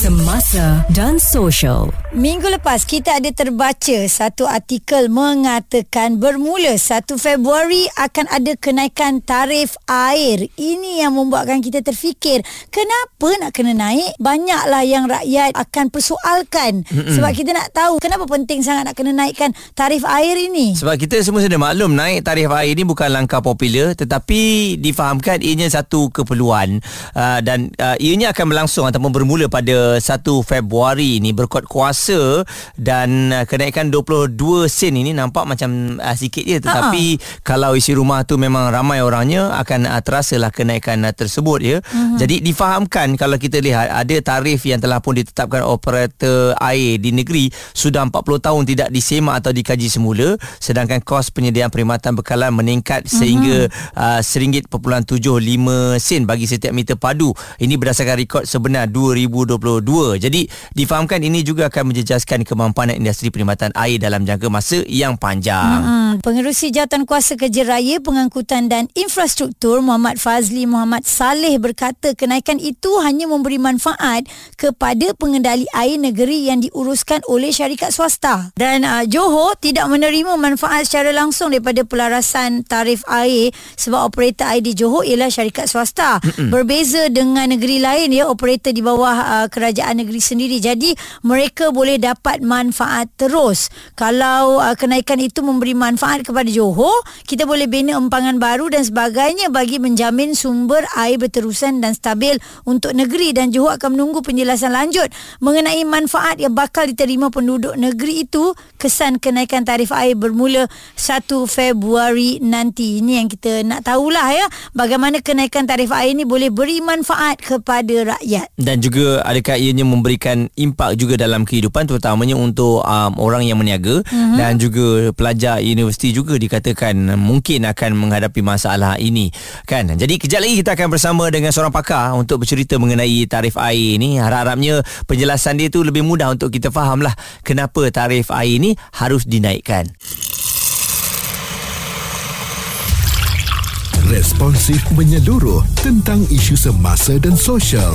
semasa dan sosial. Minggu lepas kita ada terbaca satu artikel mengatakan bermula 1 Februari akan ada kenaikan tarif air. Ini yang membuatkan kita terfikir kenapa nak kena naik? Banyaklah yang rakyat akan persoalkan Mm-mm. sebab kita nak tahu kenapa penting sangat nak kena naikkan tarif air ini. Sebab kita semua sudah maklum naik tarif air ini bukan langkah popular tetapi difahamkan ianya satu keperluan uh, dan uh, ianya akan berlangsung ataupun bermula pada 1 Februari ini berkuat kuasa dan uh, kenaikan 22 sen ini nampak macam uh, sikit je tetapi uh-huh. kalau isi rumah tu memang ramai orangnya akan uh, terasalah kenaikan uh, tersebut ya. Uh-huh. Jadi difahamkan kalau kita lihat ada tarif yang telah pun ditetapkan operator air di negeri sudah 40 tahun tidak disemak atau dikaji semula sedangkan kos penyediaan perkhidmatan bekalan meningkat sehingga uh, RM1.75 sen bagi setiap meter padu. Ini berdasarkan rekod sebenar 2022. Jadi difahamkan ini juga akan menjejaskan kemampanan industri perkhidmatan air dalam jangka masa yang panjang. Hmm, Pengerusi Jawatan Kuasa Kerja Raya Pengangkutan dan Infrastruktur Muhammad Fazli Muhammad Saleh berkata kenaikan itu hanya memberi manfaat kepada pengendali air negeri yang diuruskan oleh syarikat swasta. Dan uh, Johor tidak menerima manfaat secara langsung daripada pelarasan tarif air sebab operator air di Johor ialah syarikat swasta. Mm-mm. Berbeza dengan negeri lain ya operator di bawah uh, kerajaan negeri negeri sendiri. Jadi mereka boleh dapat manfaat terus. Kalau uh, kenaikan itu memberi manfaat kepada Johor, kita boleh bina empangan baru dan sebagainya bagi menjamin sumber air berterusan dan stabil untuk negeri dan Johor akan menunggu penjelasan lanjut mengenai manfaat yang bakal diterima penduduk negeri itu kesan kenaikan tarif air bermula 1 Februari nanti. Ini yang kita nak tahulah ya bagaimana kenaikan tarif air ini boleh beri manfaat kepada rakyat. Dan juga adakah ianya memberikan impak juga dalam kehidupan terutamanya untuk um, orang yang meniaga. Uh-huh. dan juga pelajar universiti juga dikatakan mungkin akan menghadapi masalah ini. Kan? Jadi kejap lagi kita akan bersama dengan seorang pakar untuk bercerita mengenai tarif air ini. Harap-harapnya penjelasan dia tu lebih mudah untuk kita faham lah kenapa tarif air ini harus dinaikkan. Responsif menyeluruh tentang isu semasa dan sosial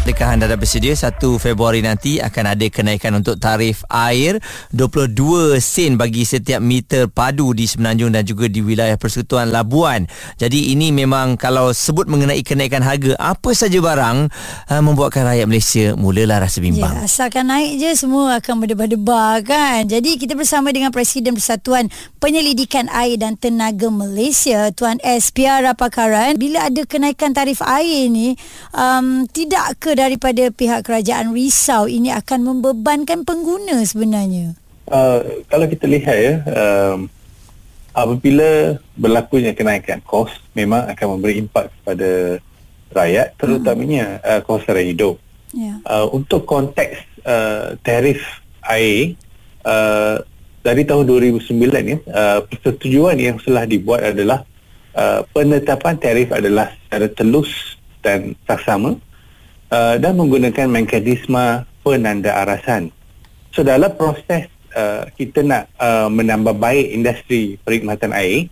Adakah anda dah bersedia 1 Februari nanti akan ada kenaikan untuk tarif air 22 sen bagi setiap meter padu di Semenanjung dan juga di wilayah Persekutuan Labuan. Jadi ini memang kalau sebut mengenai kenaikan harga apa saja barang uh, membuatkan rakyat Malaysia mulalah rasa bimbang. Ya, asalkan naik je semua akan berdebar-debar kan. Jadi kita bersama dengan Presiden Persatuan Penyelidikan Air dan Tenaga Malaysia Tuan S. Piara Pakaran bila ada kenaikan tarif air ni um, tidak ke daripada pihak kerajaan risau ini akan membebankan pengguna sebenarnya? Uh, kalau kita lihat ya, um, apabila berlakunya kenaikan kos, memang akan memberi impak kepada rakyat, terutamanya hmm. uh, kos sara hidup. Yeah. Uh, untuk konteks uh, tarif air, uh, dari tahun 2009 ya, uh, persetujuan yang telah dibuat adalah uh, penetapan tarif adalah secara telus dan saksama uh, dan menggunakan mekanisme penanda arasan. So dalam proses uh, kita nak uh, menambah baik industri perkhidmatan air,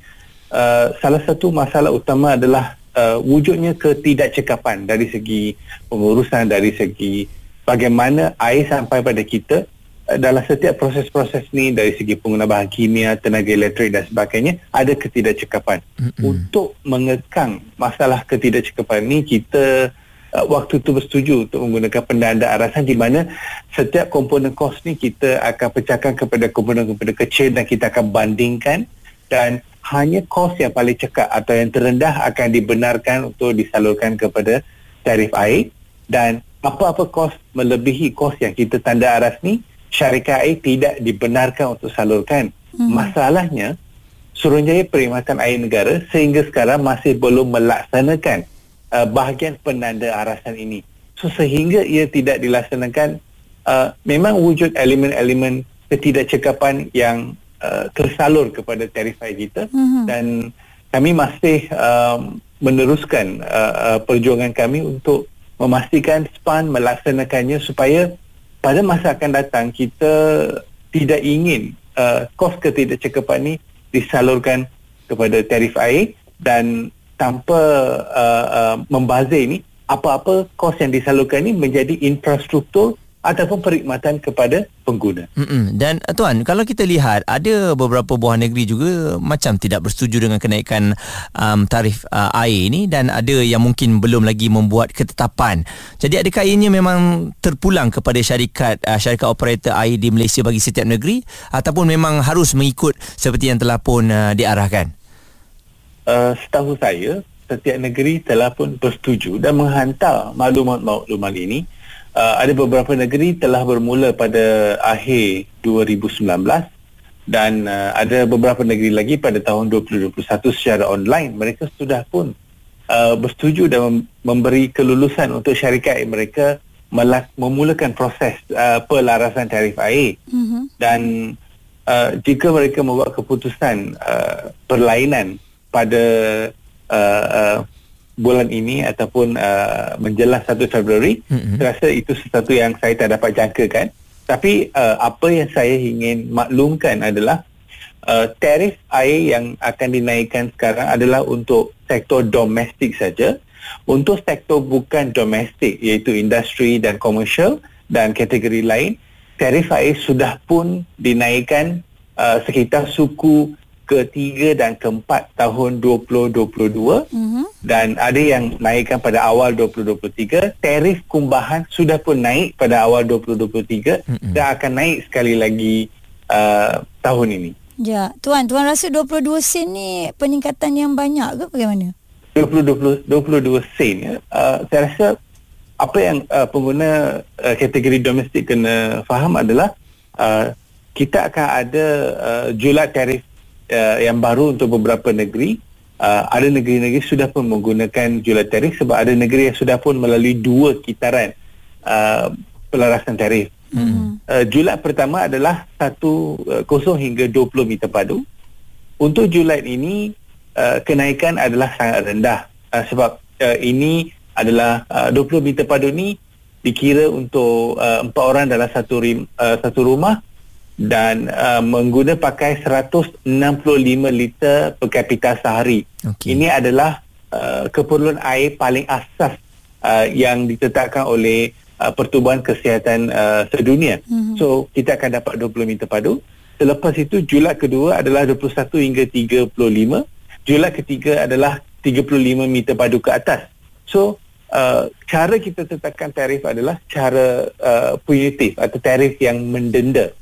uh, salah satu masalah utama adalah uh, wujudnya ketidakcekapan dari segi pengurusan, dari segi bagaimana air sampai pada kita uh, dalam setiap proses-proses ni dari segi pengguna bahan kimia, tenaga elektrik dan sebagainya ada ketidakcekapan. Mm-hmm. Untuk mengekang masalah ketidakcekapan ni kita uh, waktu itu bersetuju untuk menggunakan penanda arasan di mana setiap komponen kos ni kita akan pecahkan kepada komponen-komponen kecil dan kita akan bandingkan dan hanya kos yang paling cekak atau yang terendah akan dibenarkan untuk disalurkan kepada tarif air dan apa-apa kos melebihi kos yang kita tanda aras ni syarikat air tidak dibenarkan untuk salurkan. Hmm. Masalahnya Suruhanjaya Perkhidmatan Air Negara sehingga sekarang masih belum melaksanakan uh, bahagian penanda arasan ini. So sehingga ia tidak dilaksanakan uh, memang wujud elemen-elemen ketidakcekapan yang uh, tersalur kepada tarif air kita mm-hmm. dan kami masih um, meneruskan uh, uh, perjuangan kami untuk memastikan SPAN melaksanakannya supaya pada masa akan datang kita tidak ingin uh, kos ketidakcekapan ni disalurkan kepada tarif air dan tanpa uh, uh, membazir ni apa-apa kos yang disalurkan ni menjadi infrastruktur ataupun perkhidmatan kepada pengguna. Mm-mm. Dan uh, tuan, kalau kita lihat ada beberapa buah negeri juga macam tidak bersetuju dengan kenaikan um, tarif uh, air ini dan ada yang mungkin belum lagi membuat ketetapan. Jadi adakah ianya memang terpulang kepada syarikat uh, syarikat operator air di Malaysia bagi setiap negeri ataupun memang harus mengikut seperti yang telah pun uh, diarahkan? Uh, setahu saya setiap negeri telah pun bersetuju dan menghantar maklumat-maklumat ini. Uh, ada beberapa negeri telah bermula pada akhir 2019 dan uh, ada beberapa negeri lagi pada tahun 2021 secara online. Mereka sudah pun uh, bersetuju dan mem- memberi kelulusan untuk syarikat mereka melak- memulakan proses uh, pelarasan tarif air. Mm-hmm. dan uh, jika mereka membuat keputusan uh, perlainan pada uh, uh, bulan ini ataupun uh, menjelang 1 Februari mm-hmm. saya rasa itu sesuatu yang saya tak dapat jangkakan tapi uh, apa yang saya ingin maklumkan adalah uh, tarif air yang akan dinaikkan sekarang adalah untuk sektor domestik saja untuk sektor bukan domestik iaitu industri dan komersial dan kategori lain tarif air sudah pun dinaikkan uh, sekitar suku ketiga dan keempat tahun 2022 mm-hmm. dan ada yang naikkan pada awal 2023 tarif kumbahan sudah pun naik pada awal 2023 mm-hmm. dan akan naik sekali lagi uh, tahun ini Ya, tuan, tuan rasa 22 sen ni peningkatan yang banyak ke bagaimana? 20 20 22 sen ya. Uh, saya rasa apa yang uh, pengguna uh, kategori domestik kena faham adalah uh, kita akan ada uh, julat tarif uh, yang baru untuk beberapa negeri uh, ada negeri-negeri sudah pun menggunakan jualan tarif sebab ada negeri yang sudah pun melalui dua kitaran uh, pelarasan tarif. Hmm. uh, julat pertama adalah 1 uh, hingga 20 meter padu. Untuk julat ini uh, kenaikan adalah sangat rendah. Uh, sebab uh, ini adalah uh, 20 meter padu ni dikira untuk uh, empat orang dalam satu rim, uh, satu rumah dan uh, mengguna pakai 165 liter per kapita sehari. Okay. Ini adalah uh, keperluan air paling asas uh, yang ditetapkan oleh uh, Pertubuhan Kesihatan uh, Sedunia. Mm-hmm. So kita akan dapat 20 meter padu. Selepas itu julat kedua adalah 21 hingga 35. Julat ketiga adalah 35 meter padu ke atas. So uh, cara kita tetapkan tarif adalah cara uh, punitif atau tarif yang mendenda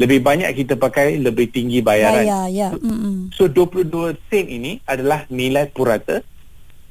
lebih banyak kita pakai lebih tinggi bayaran. Ya, ya. So 22 sen ini adalah nilai purata.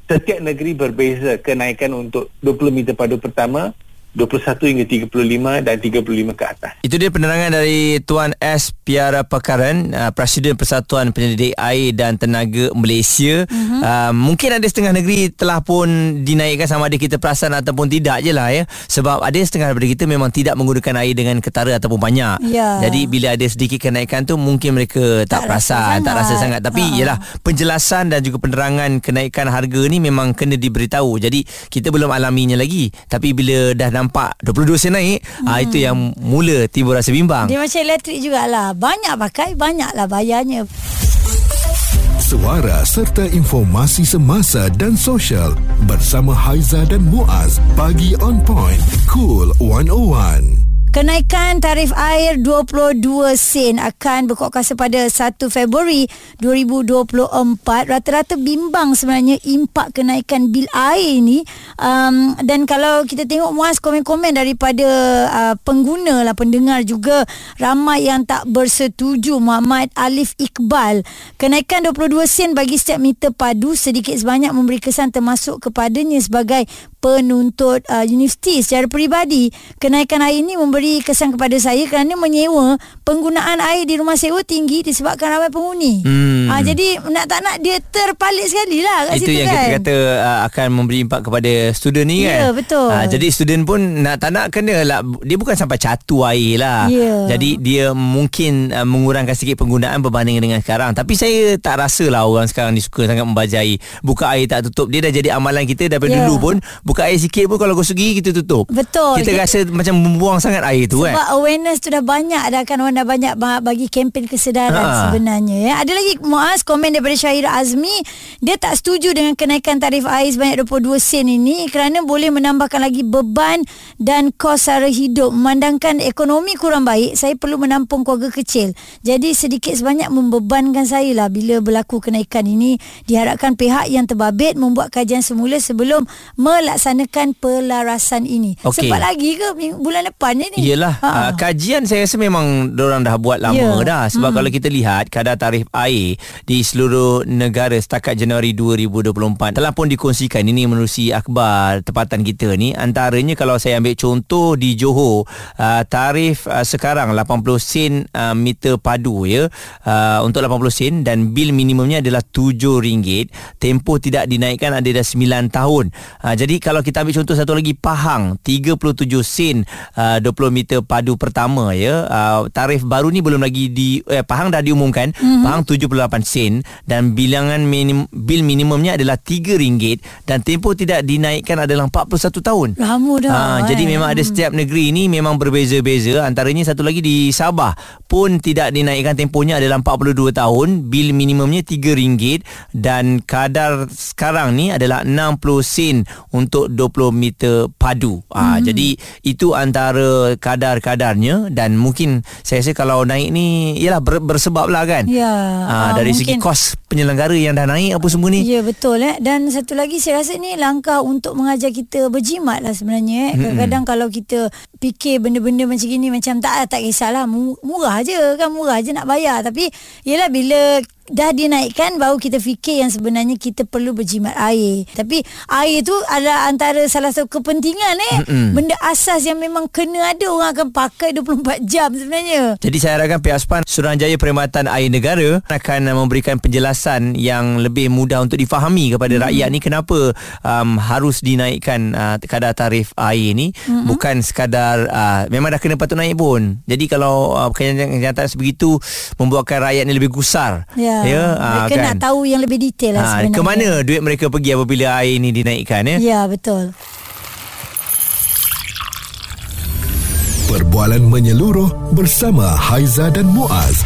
Setiap negeri berbeza kenaikan untuk 20 meter padu pertama 21 hingga 35 dan 35 ke atas. Itu dia penerangan dari Tuan S. Piara Pekaran, uh, Presiden Persatuan Penyelidik Air dan Tenaga Malaysia. Uh-huh. Uh, mungkin ada setengah negeri telah pun dinaikkan sama ada kita perasan ataupun tidak je lah ya. Sebab ada setengah daripada kita memang tidak menggunakan air dengan ketara ataupun banyak. Yeah. Jadi bila ada sedikit kenaikan tu mungkin mereka tak, tak perasan, rasa tak rasa sangat. Tapi uh-huh. yalah penjelasan dan juga penerangan kenaikan harga ni memang kena diberitahu. Jadi kita belum alaminya lagi. Tapi bila dah nampak 22 sen naik hmm. uh, itu yang mula timbul rasa bimbang. Dia macam elektrik jugalah. Banyak pakai banyaklah bayarnya. Suara serta informasi semasa dan sosial bersama Haiza dan Muaz. Bagi on point cool 101 Kenaikan tarif air 22 sen akan berkuat kuasa pada 1 Februari 2024. Rata-rata bimbang sebenarnya impak kenaikan bil air ini. Um, dan kalau kita tengok muas komen-komen daripada uh, pengguna lah, pendengar juga ramai yang tak bersetuju. Muhammad Alif Iqbal. Kenaikan 22 sen bagi setiap meter padu sedikit sebanyak memberi kesan termasuk kepadanya sebagai penuntut uh, universiti secara peribadi. Kenaikan air ini memberi kesan kepada saya kerana menyewa penggunaan air di rumah sewa tinggi disebabkan ramai penghuni. Hmm. Uh, jadi nak tak nak dia terpalit sekali lah kat Itu situ yang kan. kita kata uh, akan memberi impak kepada student ni Ya, kan. betul. Uh, jadi student pun nak tak nak kena lah. Dia bukan sampai catu air lah. Ya. Jadi dia mungkin uh, mengurangkan sikit penggunaan berbanding dengan sekarang. Tapi saya tak rasa lah orang sekarang ni suka sangat membajai. Buka air tak tutup. Dia dah jadi amalan kita daripada Ya. dulu pun buka air sikit pun kalau gosok gigi kita tutup. Betul. Kita Jadi- rasa macam membuang sangat air tu Sebab kan. awareness tu dah banyak dah kan orang dah banyak ba- bagi kempen kesedaran Ha. sebenarnya ya. Ada lagi Muaz komen daripada Syahira Azmi dia tak setuju dengan kenaikan tarif air sebanyak 22 sen ini kerana boleh menambahkan lagi beban dan kos sara hidup memandangkan ekonomi kurang baik saya perlu menampung keluarga kecil. Jadi sedikit sebanyak membebankan saya lah bila berlaku kenaikan ini diharapkan pihak yang terbabit membuat kajian semula sebelum melaksanakan pelarasan ini. Okey. Sempat lagi ke bulan depan je ni? Yelah Ha. uh, Kajian saya rasa memang Diorang dah buat lama Ya. dah Sebab kalau kita lihat Kadar tarif air Di seluruh negara Setakat Januari 2024 Telah pun dikongsikan Ini menerusi akhbar Tempatan kita ni Antaranya kalau saya ambil contoh Di Johor uh, Tarif uh, sekarang 80 sen uh, meter padu ya uh, Untuk 80 sen Dan bil minimumnya adalah RM7 Tempoh tidak dinaikkan Ada dah 9 tahun uh, Jadi kalau kita ambil contoh Satu lagi Pahang 37 sen uh, 20 meter padu pertama ya uh, tarif baru ni belum lagi di eh, Pahang dah diumumkan mm-hmm. Pahang 78 sen dan bilangan minim, bil minimumnya adalah RM3 dan tempoh tidak dinaikkan adalah 41 tahun Lama dah. Ha, eh. jadi memang ada setiap negeri ni memang berbeza-beza antaranya satu lagi di Sabah pun tidak dinaikkan tempohnya adalah 42 tahun bil minimumnya RM3 dan kadar sekarang ni adalah 60 sen untuk 20 meter padu ha, Hmm. jadi itu antara kadar-kadarnya dan mungkin saya rasa kalau naik ni ialah ber, bersebab lah kan Ya, ha, ah, dari segi mungkin- kos penyelenggara yang dah naik apa semua ni Ya betul eh dan satu lagi saya rasa ni langkah untuk mengajar kita berjimat lah sebenarnya eh. Kadang-kadang kalau kita fikir benda-benda macam gini macam tak tak kisahlah mu- murah je kan murah je nak bayar tapi yelah bila dah dinaikkan baru kita fikir yang sebenarnya kita perlu berjimat air. Tapi air tu adalah antara salah satu kepentingan eh. Mm-mm. Benda asas yang memang kena ada orang akan pakai 24 jam sebenarnya. Jadi saya harapkan pihak SPAN Suruhanjaya Perkhidmatan Air Negara akan memberikan penjelasan yang lebih mudah untuk difahami kepada hmm. rakyat ni kenapa um, harus dinaikkan uh, kadar tarif air ni hmm. bukan sekadar uh, memang dah kena patut naik pun. Jadi kalau uh, kenyataan sebegitu membuatkan rakyat ni lebih gusar. Ya. ah, mereka nak tahu yang lebih detail lah Ah, sebenarnya. ke mana duit mereka pergi apabila air ni dinaikkan ya? Ya betul. Perbualan menyeluruh bersama Haiza dan Muaz.